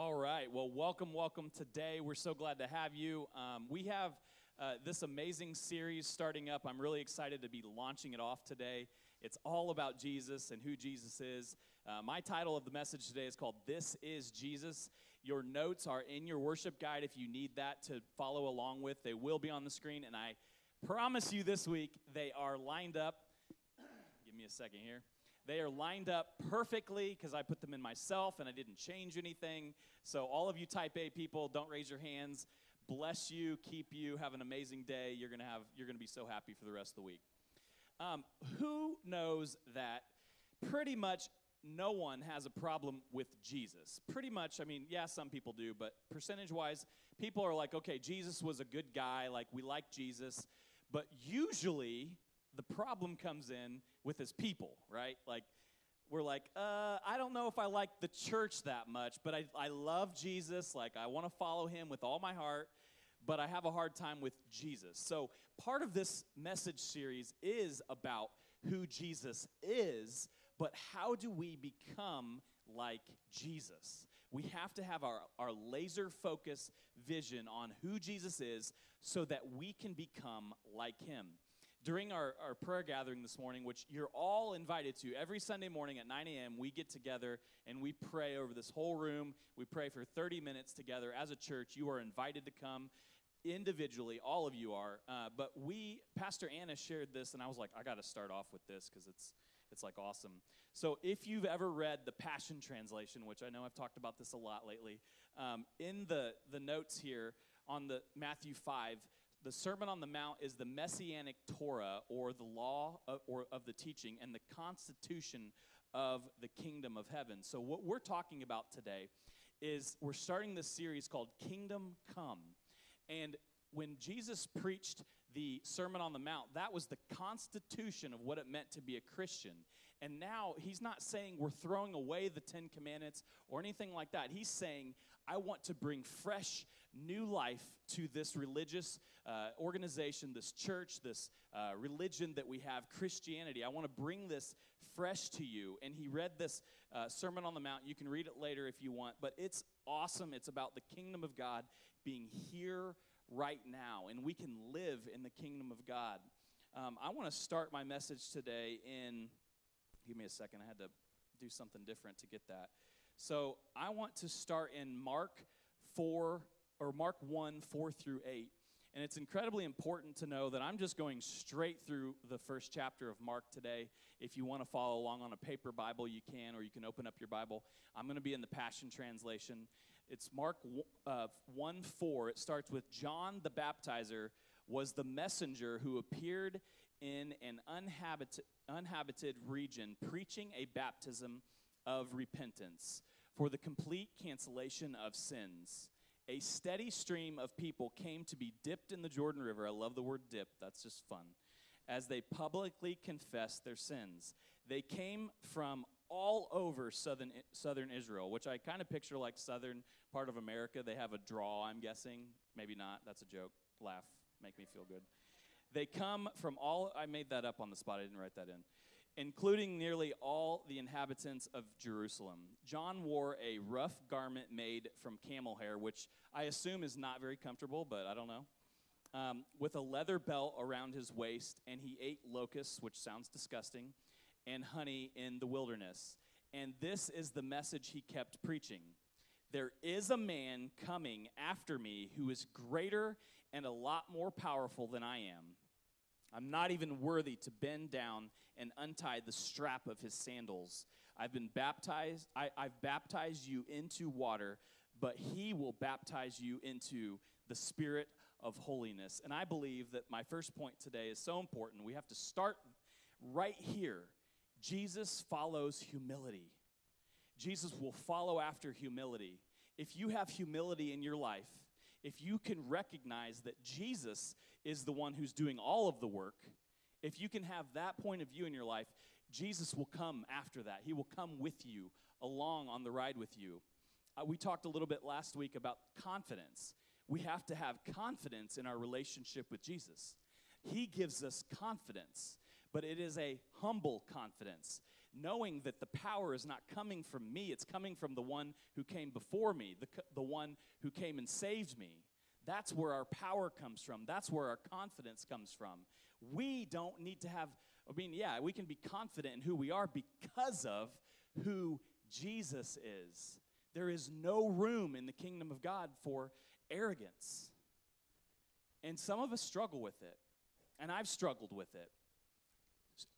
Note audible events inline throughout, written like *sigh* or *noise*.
All right. Well, welcome, welcome today. We're so glad to have you. Um, we have uh, this amazing series starting up. I'm really excited to be launching it off today. It's all about Jesus and who Jesus is. Uh, my title of the message today is called This is Jesus. Your notes are in your worship guide if you need that to follow along with. They will be on the screen, and I promise you this week they are lined up. *coughs* Give me a second here. They are lined up perfectly because I put them in myself and I didn't change anything. So, all of you type A people, don't raise your hands. Bless you, keep you, have an amazing day. You're gonna have you're gonna be so happy for the rest of the week. Um, who knows that pretty much no one has a problem with Jesus? Pretty much, I mean, yeah, some people do, but percentage wise, people are like, okay, Jesus was a good guy, like we like Jesus, but usually the problem comes in with his people, right? Like, we're like, uh, I don't know if I like the church that much, but I, I love Jesus. Like, I want to follow him with all my heart, but I have a hard time with Jesus. So, part of this message series is about who Jesus is, but how do we become like Jesus? We have to have our, our laser focus vision on who Jesus is so that we can become like him during our, our prayer gathering this morning, which you're all invited to, every Sunday morning at 9 a.m., we get together and we pray over this whole room. We pray for 30 minutes together as a church. You are invited to come individually, all of you are. Uh, but we, Pastor Anna shared this, and I was like, I got to start off with this because it's it's like awesome. So, if you've ever read the Passion Translation, which I know I've talked about this a lot lately, um, in the, the notes here on the Matthew 5, the Sermon on the Mount is the messianic Torah or the law of, or of the teaching and the constitution of the kingdom of heaven. So, what we're talking about today is we're starting this series called Kingdom Come. And when Jesus preached the Sermon on the Mount, that was the constitution of what it meant to be a Christian. And now he's not saying we're throwing away the Ten Commandments or anything like that. He's saying, I want to bring fresh, new life to this religious uh, organization, this church, this uh, religion that we have, Christianity. I want to bring this fresh to you. And he read this uh, Sermon on the Mount. You can read it later if you want, but it's awesome. It's about the kingdom of God being here right now, and we can live in the kingdom of God. Um, I want to start my message today in, give me a second, I had to do something different to get that. So I want to start in Mark 4, or Mark 1, 4 through 8. And it's incredibly important to know that I'm just going straight through the first chapter of Mark today. If you want to follow along on a paper Bible, you can, or you can open up your Bible. I'm going to be in the Passion Translation. It's Mark uh, 1 4. It starts with John the Baptizer was the messenger who appeared in an uninhabited, uninhabited region preaching a baptism of repentance for the complete cancellation of sins. A steady stream of people came to be dipped in the Jordan River. I love the word dip, that's just fun. As they publicly confessed their sins. They came from all over southern, southern Israel, which I kind of picture like southern part of America. They have a draw, I'm guessing. Maybe not. That's a joke. Laugh. Make me feel good. They come from all, I made that up on the spot. I didn't write that in including nearly all the inhabitants of Jerusalem. John wore a rough garment made from camel hair, which I assume is not very comfortable, but I don't know, um, with a leather belt around his waist, and he ate locusts, which sounds disgusting, and honey in the wilderness. And this is the message he kept preaching. There is a man coming after me who is greater and a lot more powerful than I am. I'm not even worthy to bend down and untie the strap of his sandals. I've been baptized, I, I've baptized you into water, but he will baptize you into the spirit of holiness. And I believe that my first point today is so important. We have to start right here. Jesus follows humility. Jesus will follow after humility. If you have humility in your life, if you can recognize that Jesus is the one who's doing all of the work, if you can have that point of view in your life, Jesus will come after that. He will come with you, along on the ride with you. Uh, we talked a little bit last week about confidence. We have to have confidence in our relationship with Jesus. He gives us confidence, but it is a humble confidence, knowing that the power is not coming from me, it's coming from the one who came before me, the, the one who came and saved me. That's where our power comes from. That's where our confidence comes from. We don't need to have, I mean, yeah, we can be confident in who we are because of who Jesus is. There is no room in the kingdom of God for arrogance. And some of us struggle with it, and I've struggled with it.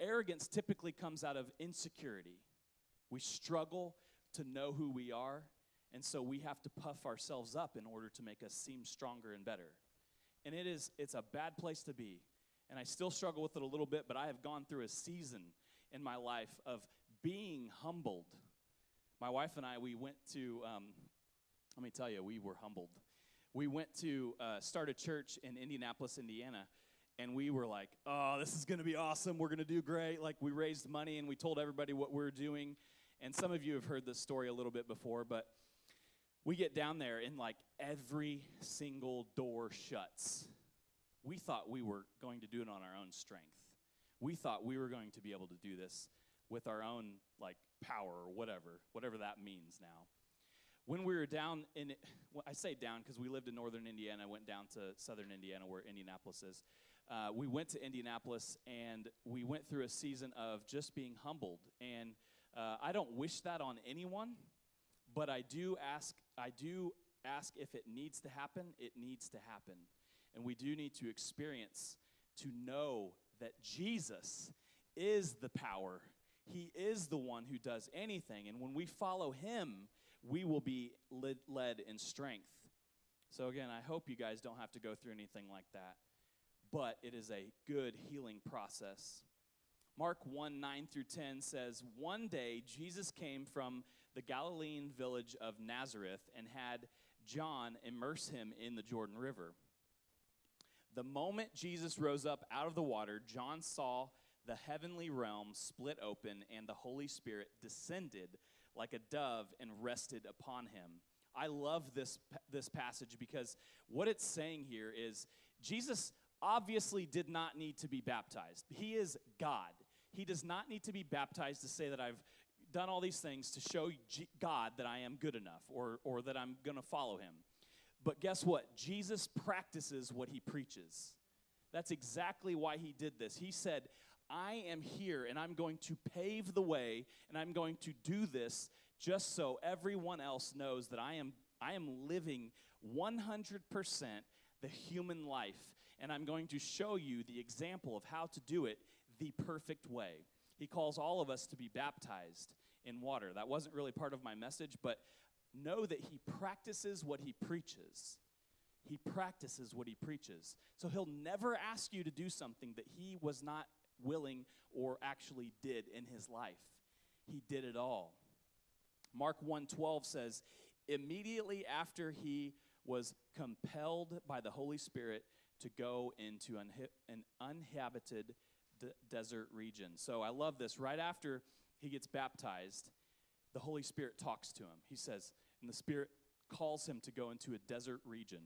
Arrogance typically comes out of insecurity. We struggle to know who we are, and so we have to puff ourselves up in order to make us seem stronger and better. And it is it's a bad place to be. And I still struggle with it a little bit, but I have gone through a season in my life of being humbled. My wife and I, we went to, um, let me tell you, we were humbled. We went to uh, start a church in Indianapolis, Indiana, and we were like, oh, this is going to be awesome. We're going to do great. Like, we raised money and we told everybody what we are doing. And some of you have heard this story a little bit before, but we get down there and like every single door shuts. We thought we were going to do it on our own strength. We thought we were going to be able to do this with our own like power or whatever, whatever that means now. When we were down in, well, I say down because we lived in northern Indiana, went down to southern Indiana where Indianapolis is. Uh, we went to Indianapolis and we went through a season of just being humbled. And uh, I don't wish that on anyone, but I do ask. I do ask if it needs to happen. It needs to happen, and we do need to experience to know that Jesus is the power. He is the one who does anything, and when we follow Him, we will be led, led in strength. So again, I hope you guys don't have to go through anything like that, but it is a good healing process. Mark 1 9 through 10 says, One day Jesus came from the Galilean village of Nazareth and had John immerse him in the Jordan River. The moment Jesus rose up out of the water, John saw the heavenly realm split open and the Holy Spirit descended like a dove and rested upon him. I love this, this passage because what it's saying here is Jesus obviously did not need to be baptized. He is God. He does not need to be baptized to say that I've done all these things to show God that I am good enough or, or that I'm going to follow him. But guess what? Jesus practices what he preaches. That's exactly why he did this. He said, I am here and I'm going to pave the way and I'm going to do this just so everyone else knows that I am I am living 100% the human life and I'm going to show you the example of how to do it the perfect way. He calls all of us to be baptized in water. That wasn't really part of my message, but know that he practices what he preaches. He practices what he preaches. So he'll never ask you to do something that he was not willing or actually did in his life. He did it all. Mark 1:12 says, "Immediately after he was compelled by the Holy Spirit to go into an uninhabited desert region." So I love this. Right after he gets baptized, the Holy Spirit talks to him. He says, and the Spirit calls him to go into a desert region,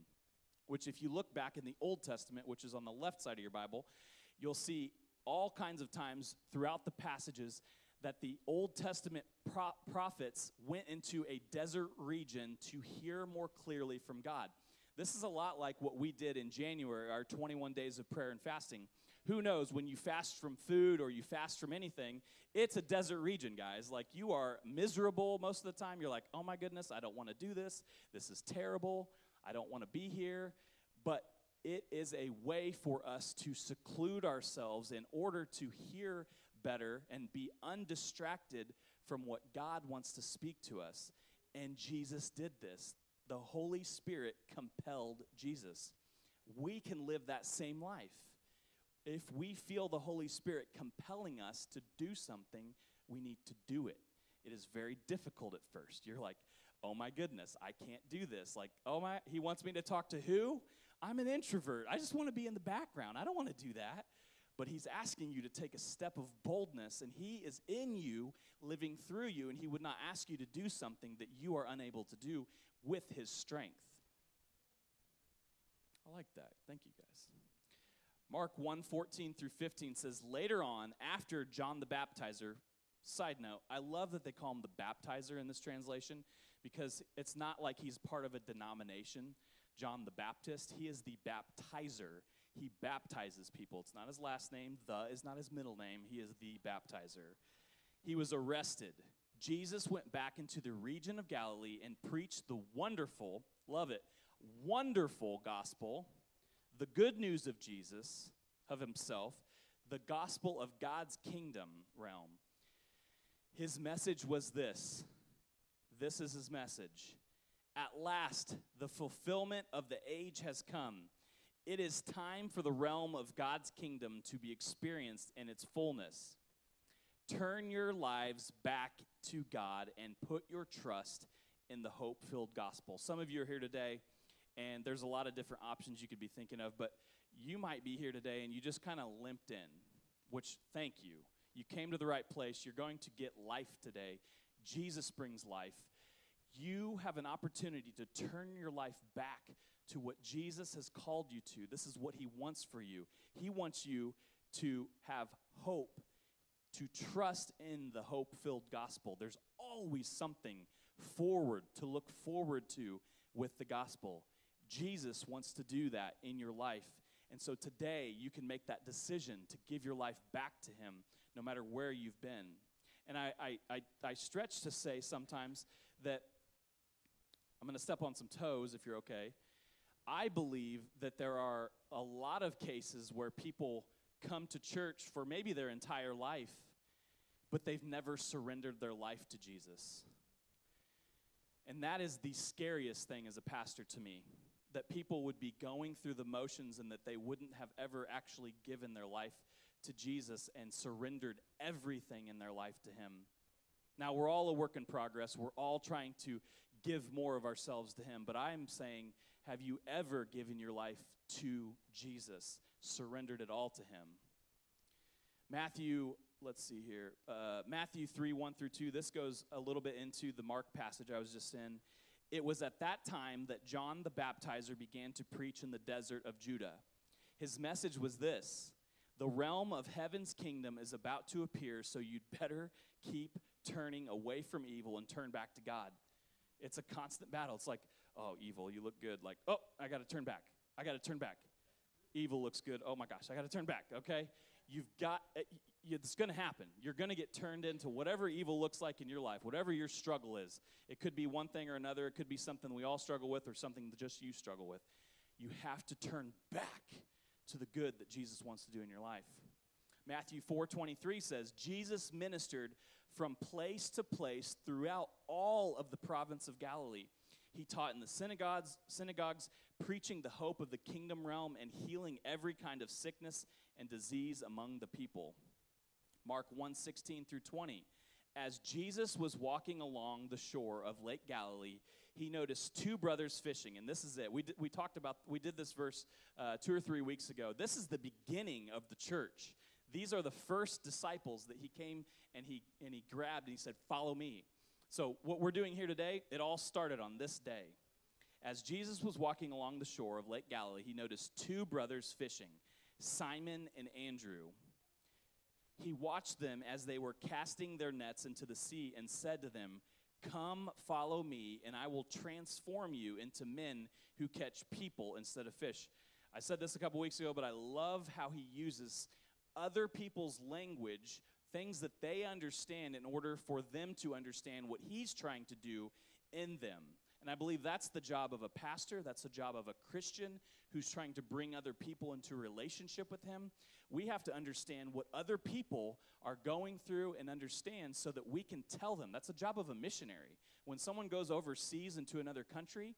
which, if you look back in the Old Testament, which is on the left side of your Bible, you'll see all kinds of times throughout the passages that the Old Testament pro- prophets went into a desert region to hear more clearly from God. This is a lot like what we did in January, our 21 days of prayer and fasting. Who knows, when you fast from food or you fast from anything, it's a desert region, guys. Like you are miserable most of the time. You're like, oh my goodness, I don't want to do this. This is terrible. I don't want to be here. But it is a way for us to seclude ourselves in order to hear better and be undistracted from what God wants to speak to us. And Jesus did this. The Holy Spirit compelled Jesus. We can live that same life. If we feel the Holy Spirit compelling us to do something, we need to do it. It is very difficult at first. You're like, oh my goodness, I can't do this. Like, oh my, he wants me to talk to who? I'm an introvert. I just want to be in the background. I don't want to do that. But he's asking you to take a step of boldness, and he is in you, living through you, and he would not ask you to do something that you are unable to do with his strength. I like that. Thank you, guys. Mark 1 14 through 15 says, Later on, after John the Baptizer Side note, I love that they call him the baptizer in this translation because it's not like he's part of a denomination, John the Baptist. He is the baptizer. He baptizes people. It's not his last name, the is not his middle name. He is the baptizer. He was arrested. Jesus went back into the region of Galilee and preached the wonderful, love it, wonderful gospel, the good news of Jesus, of himself, the gospel of God's kingdom realm. His message was this this is his message. At last, the fulfillment of the age has come. It is time for the realm of God's kingdom to be experienced in its fullness. Turn your lives back to God and put your trust in the hope filled gospel. Some of you are here today, and there's a lot of different options you could be thinking of, but you might be here today and you just kind of limped in, which thank you. You came to the right place. You're going to get life today. Jesus brings life. You have an opportunity to turn your life back to what Jesus has called you to. This is what He wants for you. He wants you to have hope, to trust in the hope filled gospel. There's always something forward to look forward to with the gospel. Jesus wants to do that in your life. And so today you can make that decision to give your life back to Him no matter where you've been. And I, I, I, I stretch to say sometimes that I'm going to step on some toes if you're okay. I believe that there are a lot of cases where people come to church for maybe their entire life, but they've never surrendered their life to Jesus. And that is the scariest thing as a pastor to me that people would be going through the motions and that they wouldn't have ever actually given their life to Jesus and surrendered everything in their life to Him. Now, we're all a work in progress. We're all trying to give more of ourselves to Him. But I'm saying, have you ever given your life to Jesus, surrendered it all to Him? Matthew, let's see here. Uh, Matthew 3 1 through 2. This goes a little bit into the Mark passage I was just in. It was at that time that John the Baptizer began to preach in the desert of Judah. His message was this The realm of heaven's kingdom is about to appear, so you'd better keep turning away from evil and turn back to God. It's a constant battle. It's like, oh, evil, you look good. Like, oh, I got to turn back. I got to turn back. Evil looks good. Oh my gosh, I got to turn back, okay? You've got, uh, it's going to happen. You're going to get turned into whatever evil looks like in your life, whatever your struggle is. It could be one thing or another, it could be something we all struggle with or something that just you struggle with. You have to turn back to the good that Jesus wants to do in your life. Matthew 4:23 says Jesus ministered from place to place throughout all of the province of Galilee. He taught in the synagogues, synagogues, preaching the hope of the kingdom realm and healing every kind of sickness and disease among the people. Mark 1:16 through 20. As Jesus was walking along the shore of Lake Galilee, he noticed two brothers fishing, and this is it. We, we talked about, we did this verse uh, two or three weeks ago. This is the beginning of the church. These are the first disciples that he came and he, and he grabbed and he said, Follow me. So, what we're doing here today, it all started on this day. As Jesus was walking along the shore of Lake Galilee, he noticed two brothers fishing, Simon and Andrew. He watched them as they were casting their nets into the sea and said to them, Come, follow me, and I will transform you into men who catch people instead of fish. I said this a couple weeks ago, but I love how he uses other people's language, things that they understand, in order for them to understand what he's trying to do in them. And I believe that's the job of a pastor, that's the job of a Christian who's trying to bring other people into relationship with him. We have to understand what other people are going through and understand so that we can tell them. That's the job of a missionary. When someone goes overseas into another country,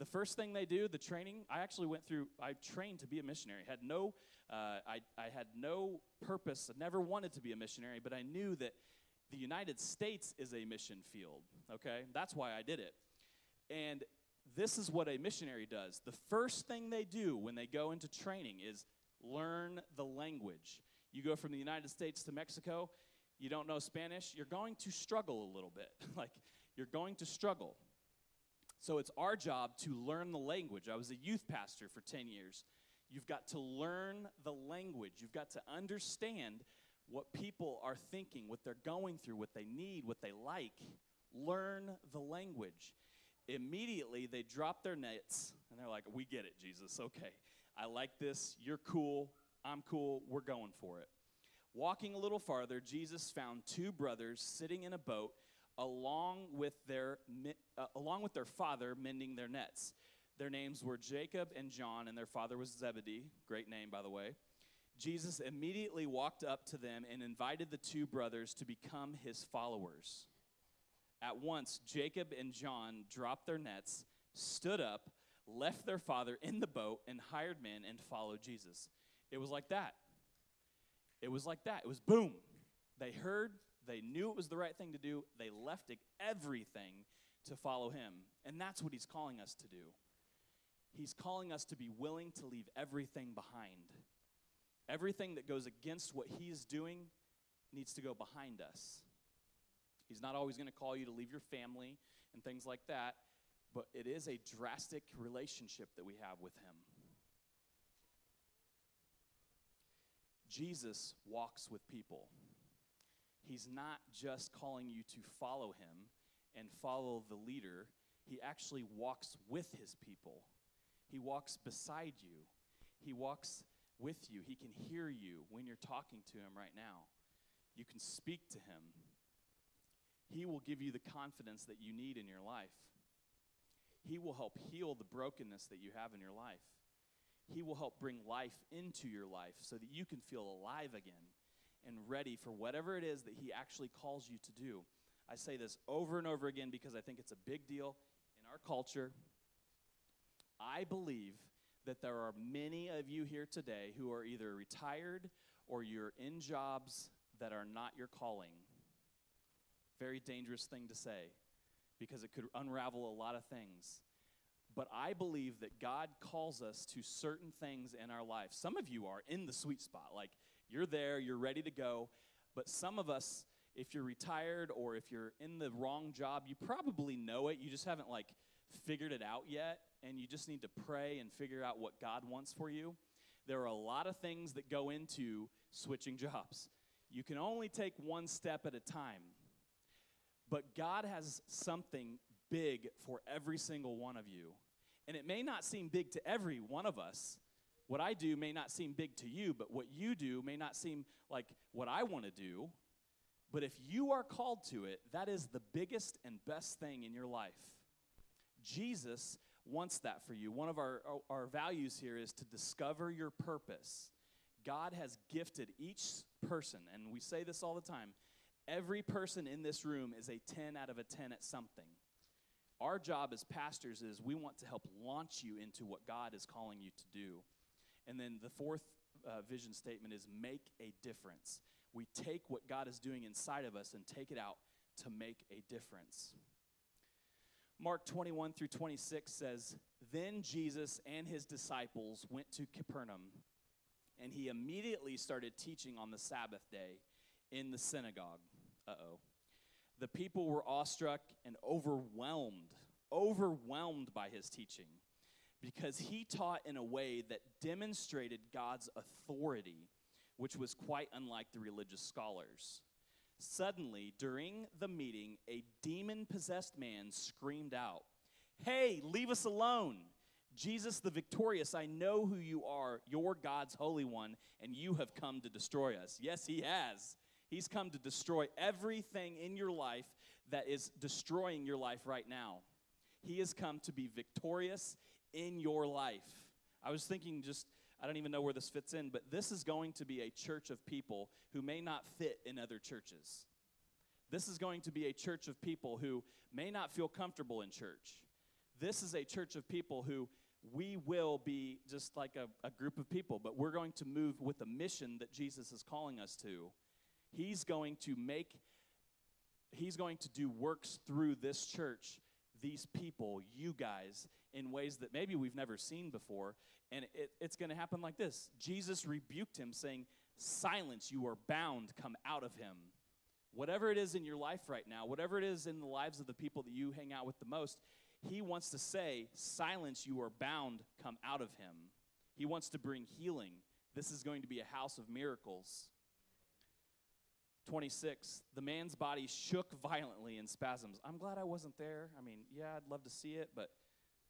the first thing they do, the training, I actually went through, I trained to be a missionary. Had no, uh, I, I had no purpose, I never wanted to be a missionary, but I knew that the United States is a mission field, okay? That's why I did it. And this is what a missionary does. The first thing they do when they go into training is learn the language. You go from the United States to Mexico, you don't know Spanish, you're going to struggle a little bit. *laughs* like, you're going to struggle. So it's our job to learn the language. I was a youth pastor for 10 years. You've got to learn the language. You've got to understand what people are thinking, what they're going through, what they need, what they like. Learn the language. Immediately, they drop their nets and they're like, We get it, Jesus. Okay. I like this. You're cool. I'm cool. We're going for it. Walking a little farther, Jesus found two brothers sitting in a boat along with their, uh, along with their father mending their nets. Their names were Jacob and John, and their father was Zebedee. Great name, by the way. Jesus immediately walked up to them and invited the two brothers to become his followers. At once, Jacob and John dropped their nets, stood up, left their father in the boat, and hired men and followed Jesus. It was like that. It was like that. It was boom. They heard, they knew it was the right thing to do, they left everything to follow him. And that's what he's calling us to do. He's calling us to be willing to leave everything behind. Everything that goes against what he's doing needs to go behind us. He's not always going to call you to leave your family and things like that, but it is a drastic relationship that we have with him. Jesus walks with people. He's not just calling you to follow him and follow the leader, he actually walks with his people. He walks beside you. He walks with you. He can hear you when you're talking to him right now. You can speak to him. He will give you the confidence that you need in your life. He will help heal the brokenness that you have in your life. He will help bring life into your life so that you can feel alive again and ready for whatever it is that He actually calls you to do. I say this over and over again because I think it's a big deal in our culture. I believe that there are many of you here today who are either retired or you're in jobs that are not your calling. Very dangerous thing to say because it could unravel a lot of things. But I believe that God calls us to certain things in our life. Some of you are in the sweet spot, like you're there, you're ready to go. But some of us, if you're retired or if you're in the wrong job, you probably know it. You just haven't like figured it out yet, and you just need to pray and figure out what God wants for you. There are a lot of things that go into switching jobs. You can only take one step at a time. But God has something big for every single one of you. And it may not seem big to every one of us. What I do may not seem big to you, but what you do may not seem like what I want to do. But if you are called to it, that is the biggest and best thing in your life. Jesus wants that for you. One of our, our values here is to discover your purpose. God has gifted each person, and we say this all the time every person in this room is a 10 out of a 10 at something. Our job as pastors is we want to help launch you into what God is calling you to do. And then the fourth uh, vision statement is make a difference. We take what God is doing inside of us and take it out to make a difference. Mark 21 through 26 says, Then Jesus and his disciples went to Capernaum, and he immediately started teaching on the Sabbath day in the synagogue. Uh oh. The people were awestruck and overwhelmed, overwhelmed by his teaching because he taught in a way that demonstrated God's authority, which was quite unlike the religious scholars. Suddenly, during the meeting, a demon possessed man screamed out, Hey, leave us alone! Jesus the victorious, I know who you are. You're God's Holy One, and you have come to destroy us. Yes, he has. He's come to destroy everything in your life that is destroying your life right now. He has come to be victorious in your life. I was thinking just, I don't even know where this fits in, but this is going to be a church of people who may not fit in other churches. This is going to be a church of people who may not feel comfortable in church. This is a church of people who we will be just like a, a group of people, but we're going to move with the mission that Jesus is calling us to. He's going to make, he's going to do works through this church, these people, you guys, in ways that maybe we've never seen before. And it, it's going to happen like this Jesus rebuked him, saying, Silence, you are bound, come out of him. Whatever it is in your life right now, whatever it is in the lives of the people that you hang out with the most, he wants to say, Silence, you are bound, come out of him. He wants to bring healing. This is going to be a house of miracles. 26, the man's body shook violently in spasms. I'm glad I wasn't there. I mean, yeah, I'd love to see it, but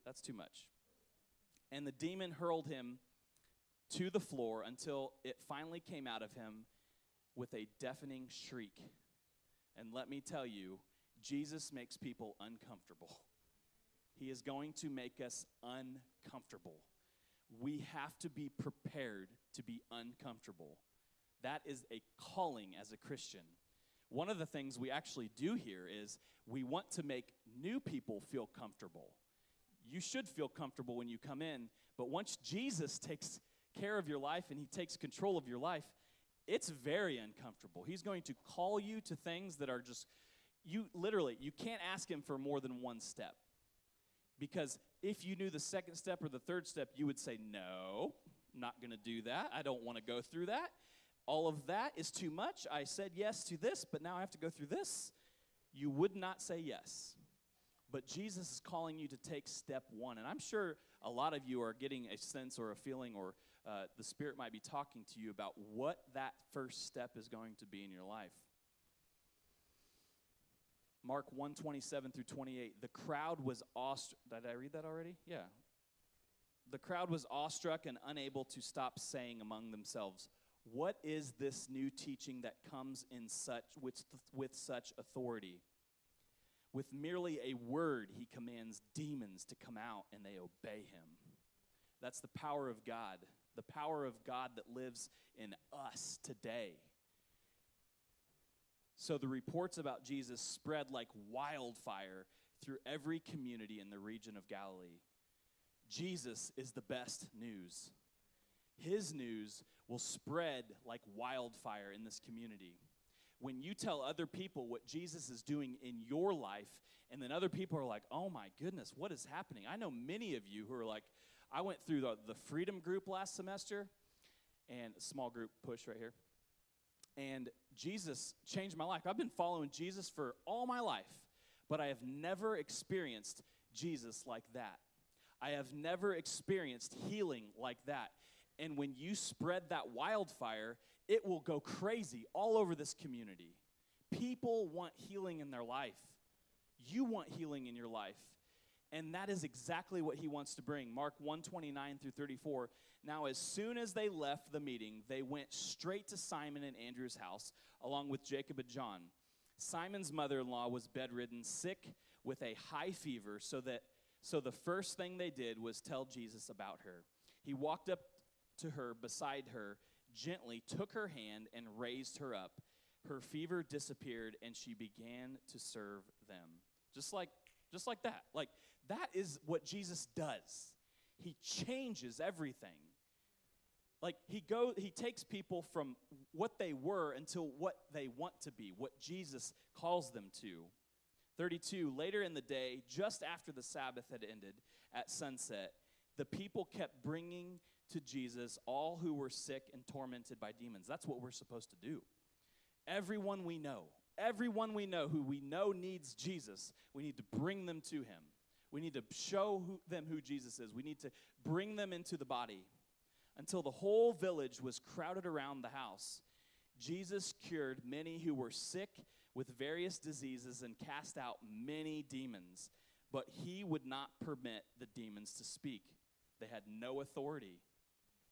that's too much. And the demon hurled him to the floor until it finally came out of him with a deafening shriek. And let me tell you, Jesus makes people uncomfortable. He is going to make us uncomfortable. We have to be prepared to be uncomfortable. That is a calling as a Christian. One of the things we actually do here is we want to make new people feel comfortable. You should feel comfortable when you come in, but once Jesus takes care of your life and he takes control of your life, it's very uncomfortable. He's going to call you to things that are just you literally you can't ask him for more than one step. Because if you knew the second step or the third step, you would say, "No, I'm not going to do that. I don't want to go through that. All of that is too much. I said yes to this, but now I have to go through this." You would not say yes. But Jesus is calling you to take step 1. And I'm sure a lot of you are getting a sense or a feeling or uh, the Spirit might be talking to you about what that first step is going to be in your life. Mark 127 through 28. The crowd was awestruck. Did I read that already? Yeah. The crowd was awestruck and unable to stop saying among themselves, What is this new teaching that comes in such with, with such authority? With merely a word, he commands demons to come out and they obey him. That's the power of God, the power of God that lives in us today. So the reports about Jesus spread like wildfire through every community in the region of Galilee. Jesus is the best news. His news will spread like wildfire in this community. When you tell other people what Jesus is doing in your life, and then other people are like, oh my goodness, what is happening? I know many of you who are like, I went through the, the Freedom Group last semester, and small group push right here. And Jesus changed my life. I've been following Jesus for all my life, but I have never experienced Jesus like that. I have never experienced healing like that. And when you spread that wildfire, it will go crazy all over this community. People want healing in their life. You want healing in your life. And that is exactly what he wants to bring. Mark 129 through 34. Now, as soon as they left the meeting, they went straight to Simon and Andrew's house, along with Jacob and John. Simon's mother in law was bedridden, sick with a high fever, so that so the first thing they did was tell Jesus about her. He walked up to her beside her, gently took her hand, and raised her up. Her fever disappeared, and she began to serve them. Just like just like that. Like that is what Jesus does. He changes everything. Like he go he takes people from what they were until what they want to be, what Jesus calls them to. 32 Later in the day, just after the Sabbath had ended at sunset, the people kept bringing to Jesus all who were sick and tormented by demons. That's what we're supposed to do. Everyone we know, everyone we know who we know needs Jesus, we need to bring them to him. We need to show who, them who Jesus is. We need to bring them into the body until the whole village was crowded around the house. Jesus cured many who were sick with various diseases and cast out many demons, but he would not permit the demons to speak. They had no authority.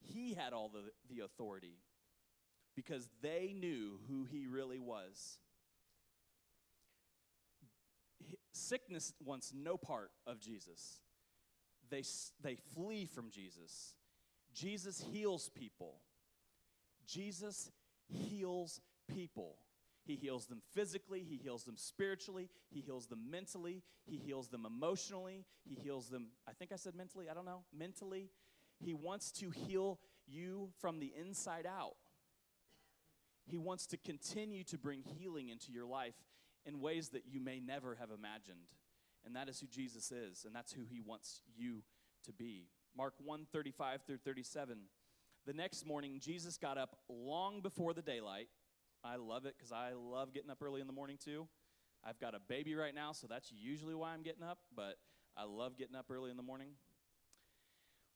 He had all the, the authority because they knew who he really was sickness wants no part of Jesus. They, they flee from Jesus. Jesus heals people. Jesus heals people. He heals them physically, he heals them spiritually, he heals them mentally, he heals them emotionally, he heals them, I think I said mentally, I don't know, mentally. He wants to heal you from the inside out. He wants to continue to bring healing into your life in ways that you may never have imagined. And that is who Jesus is, and that's who he wants you to be. Mark 1 35 through 37. The next morning, Jesus got up long before the daylight. I love it because I love getting up early in the morning too. I've got a baby right now, so that's usually why I'm getting up, but I love getting up early in the morning.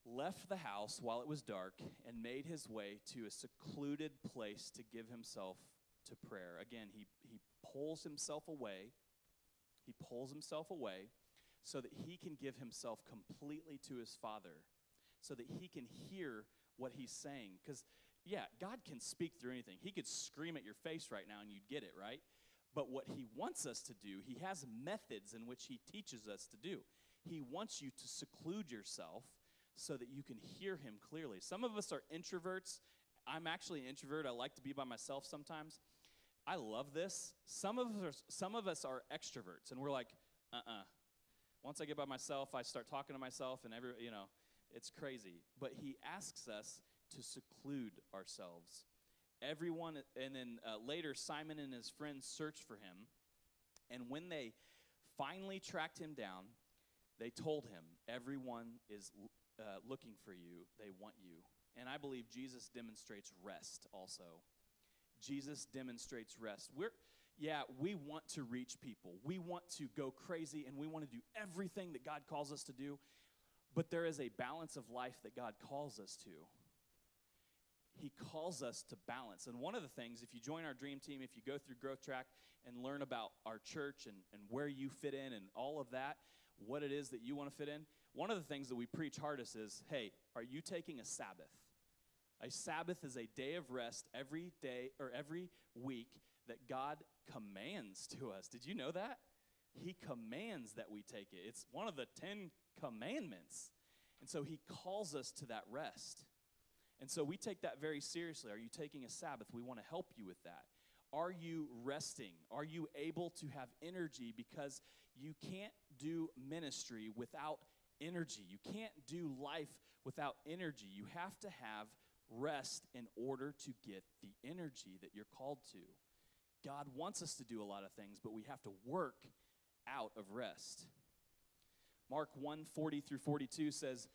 Left the house while it was dark and made his way to a secluded place to give himself to prayer. Again, he, he pulls himself away. He pulls himself away so that he can give himself completely to his Father, so that he can hear what he's saying. Because, yeah, God can speak through anything. He could scream at your face right now and you'd get it, right? But what he wants us to do, he has methods in which he teaches us to do. He wants you to seclude yourself so that you can hear him clearly. Some of us are introverts. I'm actually an introvert. I like to be by myself sometimes. I love this. Some of us are, some of us are extroverts and we're like, "Uh-uh. Once I get by myself, I start talking to myself and every, you know, it's crazy. But he asks us to seclude ourselves. Everyone, and then uh, later, Simon and his friends searched for him. And when they finally tracked him down, they told him, Everyone is uh, looking for you, they want you. And I believe Jesus demonstrates rest also. Jesus demonstrates rest. We're, yeah, we want to reach people. We want to go crazy and we want to do everything that God calls us to do. But there is a balance of life that God calls us to. He calls us to balance. And one of the things, if you join our dream team, if you go through Growth Track and learn about our church and, and where you fit in and all of that, what it is that you want to fit in, one of the things that we preach hardest is hey, are you taking a Sabbath? A Sabbath is a day of rest every day or every week that God commands to us. Did you know that? He commands that we take it. It's one of the 10 commandments. And so he calls us to that rest. And so we take that very seriously. Are you taking a Sabbath? We want to help you with that. Are you resting? Are you able to have energy? Because you can't do ministry without energy. You can't do life without energy. You have to have rest in order to get the energy that you're called to. God wants us to do a lot of things, but we have to work out of rest. Mark 1 40 through 42 says,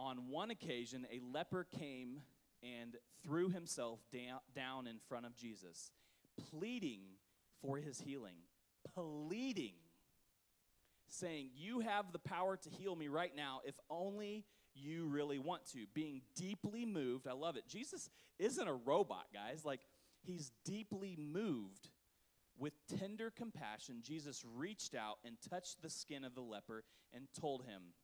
On one occasion, a leper came and threw himself down, down in front of Jesus, pleading for his healing. Pleading, saying, You have the power to heal me right now if only you really want to. Being deeply moved, I love it. Jesus isn't a robot, guys. Like, he's deeply moved with tender compassion, Jesus reached out and touched the skin of the leper and told him,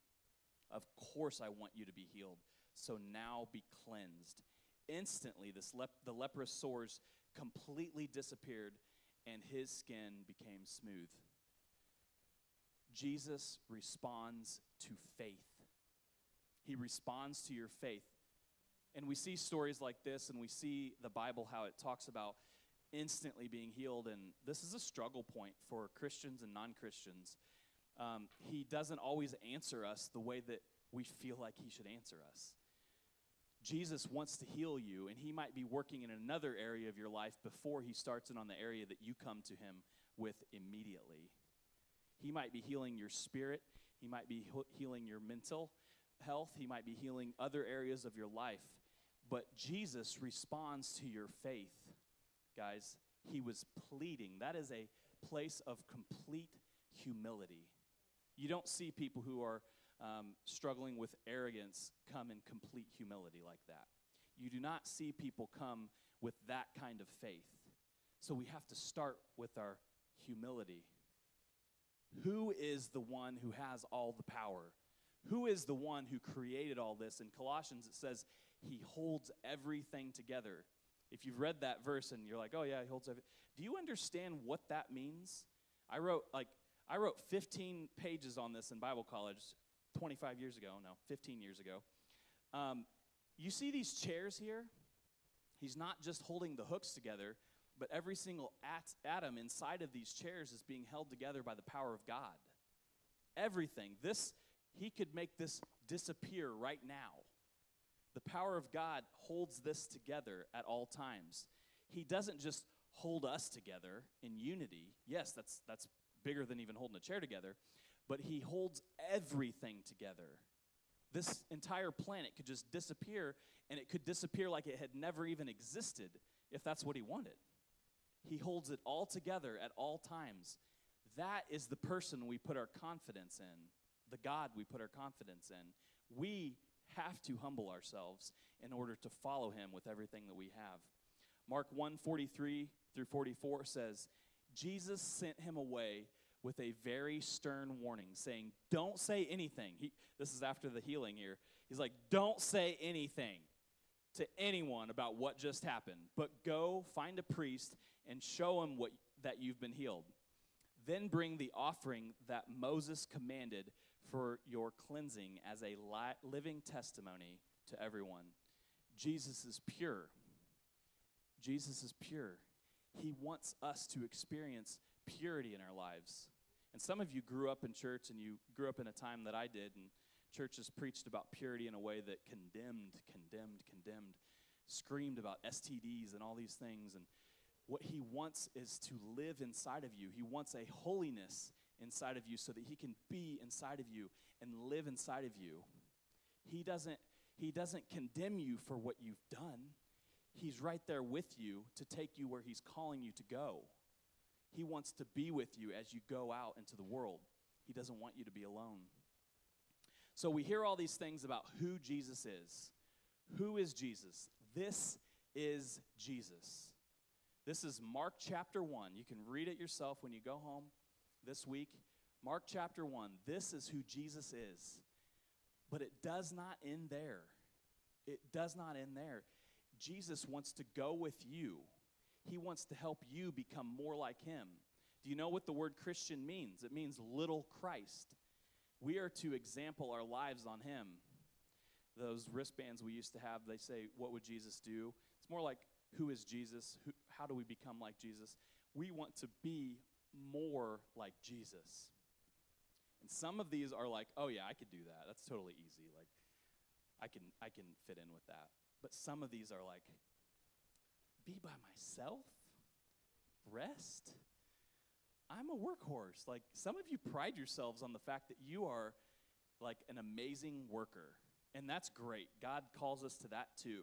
Of course, I want you to be healed. So now be cleansed. Instantly, this lep- the leprous sores completely disappeared and his skin became smooth. Jesus responds to faith. He responds to your faith. And we see stories like this, and we see the Bible how it talks about instantly being healed. And this is a struggle point for Christians and non Christians. Um, he doesn't always answer us the way that we feel like he should answer us. Jesus wants to heal you, and he might be working in another area of your life before he starts in on the area that you come to him with immediately. He might be healing your spirit, he might be healing your mental health, he might be healing other areas of your life. But Jesus responds to your faith guys, he was pleading. That is a place of complete humility. You don't see people who are um, struggling with arrogance come in complete humility like that. You do not see people come with that kind of faith. So we have to start with our humility. Who is the one who has all the power? Who is the one who created all this? In Colossians, it says, He holds everything together. If you've read that verse and you're like, oh yeah, he holds everything, do you understand what that means? I wrote like I wrote 15 pages on this in Bible college 25 years ago. No, 15 years ago. Um, you see these chairs here? He's not just holding the hooks together, but every single at- atom inside of these chairs is being held together by the power of God. Everything. This he could make this disappear right now. The power of God holds this together at all times. He doesn't just hold us together in unity. Yes, that's, that's bigger than even holding a chair together, but He holds everything together. This entire planet could just disappear, and it could disappear like it had never even existed if that's what He wanted. He holds it all together at all times. That is the person we put our confidence in, the God we put our confidence in. We have to humble ourselves in order to follow him with everything that we have. Mark 1 43 through 44 says, Jesus sent him away with a very stern warning, saying, Don't say anything. He, this is after the healing here. He's like, Don't say anything to anyone about what just happened, but go find a priest and show him what, that you've been healed. Then bring the offering that Moses commanded for your cleansing as a li- living testimony to everyone. Jesus is pure. Jesus is pure. He wants us to experience purity in our lives. And some of you grew up in church and you grew up in a time that I did, and churches preached about purity in a way that condemned, condemned, condemned, screamed about STDs and all these things. And what he wants is to live inside of you. He wants a holiness inside of you so that he can be inside of you and live inside of you. He doesn't he doesn't condemn you for what you've done. He's right there with you to take you where he's calling you to go. He wants to be with you as you go out into the world. He doesn't want you to be alone. So we hear all these things about who Jesus is. Who is Jesus? This is Jesus. This is Mark chapter 1. You can read it yourself when you go home this week. Mark chapter 1. This is who Jesus is. But it does not end there. It does not end there. Jesus wants to go with you, He wants to help you become more like Him. Do you know what the word Christian means? It means little Christ. We are to example our lives on Him. Those wristbands we used to have, they say, What would Jesus do? It's more like, Who is Jesus? Who, how do we become like Jesus? We want to be more like Jesus. And some of these are like, oh yeah, I could do that. That's totally easy. Like I can I can fit in with that. But some of these are like be by myself? Rest? I'm a workhorse. Like some of you pride yourselves on the fact that you are like an amazing worker. And that's great. God calls us to that too.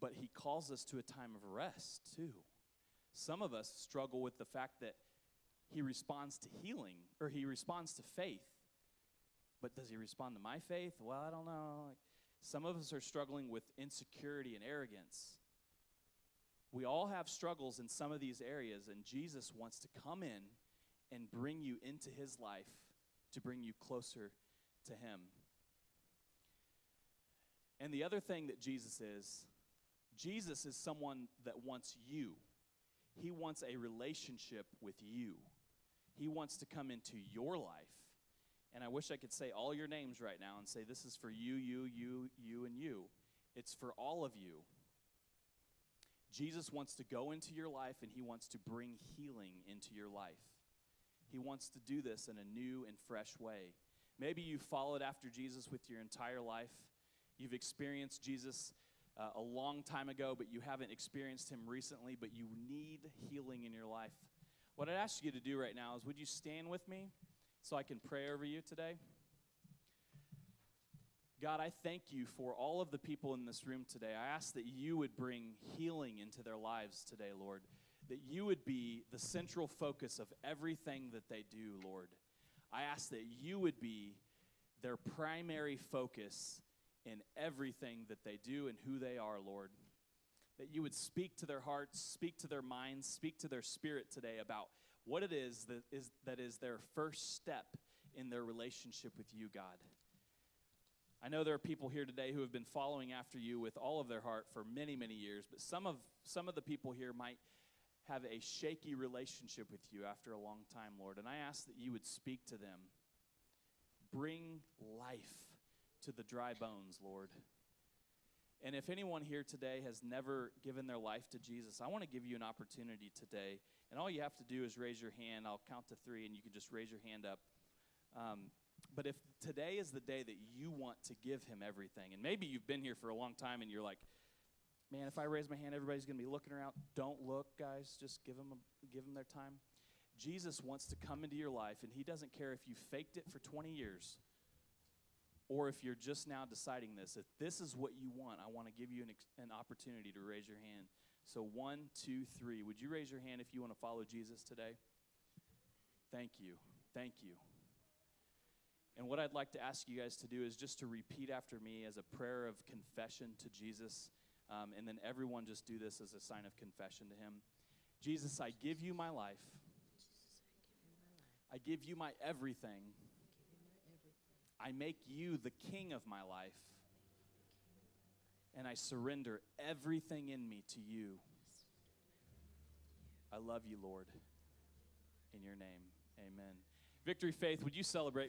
But he calls us to a time of rest too. Some of us struggle with the fact that he responds to healing or he responds to faith. But does he respond to my faith? Well, I don't know. Like, some of us are struggling with insecurity and arrogance. We all have struggles in some of these areas, and Jesus wants to come in and bring you into his life to bring you closer to him. And the other thing that Jesus is, Jesus is someone that wants you. He wants a relationship with you. He wants to come into your life. And I wish I could say all your names right now and say, This is for you, you, you, you, and you. It's for all of you. Jesus wants to go into your life and he wants to bring healing into your life. He wants to do this in a new and fresh way. Maybe you followed after Jesus with your entire life. You've experienced Jesus uh, a long time ago, but you haven't experienced him recently, but you need healing in your life. What I'd ask you to do right now is would you stand with me so I can pray over you today? God, I thank you for all of the people in this room today. I ask that you would bring healing into their lives today, Lord. That you would be the central focus of everything that they do, Lord. I ask that you would be their primary focus in everything that they do and who they are, Lord. That you would speak to their hearts, speak to their minds, speak to their spirit today about what it is that is, that is their first step in their relationship with you, God. I know there are people here today who have been following after you with all of their heart for many, many years, but some of, some of the people here might have a shaky relationship with you after a long time, Lord. And I ask that you would speak to them. Bring life to the dry bones, Lord. And if anyone here today has never given their life to Jesus, I want to give you an opportunity today. And all you have to do is raise your hand. I'll count to three, and you can just raise your hand up. Um, but if today is the day that you want to give him everything, and maybe you've been here for a long time and you're like, man, if I raise my hand, everybody's going to be looking around. Don't look, guys. Just give them, a, give them their time. Jesus wants to come into your life, and he doesn't care if you faked it for 20 years or if you're just now deciding this. If this is what you want, I want to give you an, an opportunity to raise your hand. So, one, two, three. Would you raise your hand if you want to follow Jesus today? Thank you. Thank you. And what I'd like to ask you guys to do is just to repeat after me as a prayer of confession to Jesus. Um, and then everyone just do this as a sign of confession to Him. Jesus, I give you my life. I give you my everything. I make you the king of my life. And I surrender everything in me to you. I love you, Lord. In your name, amen. Victory Faith, would you celebrate?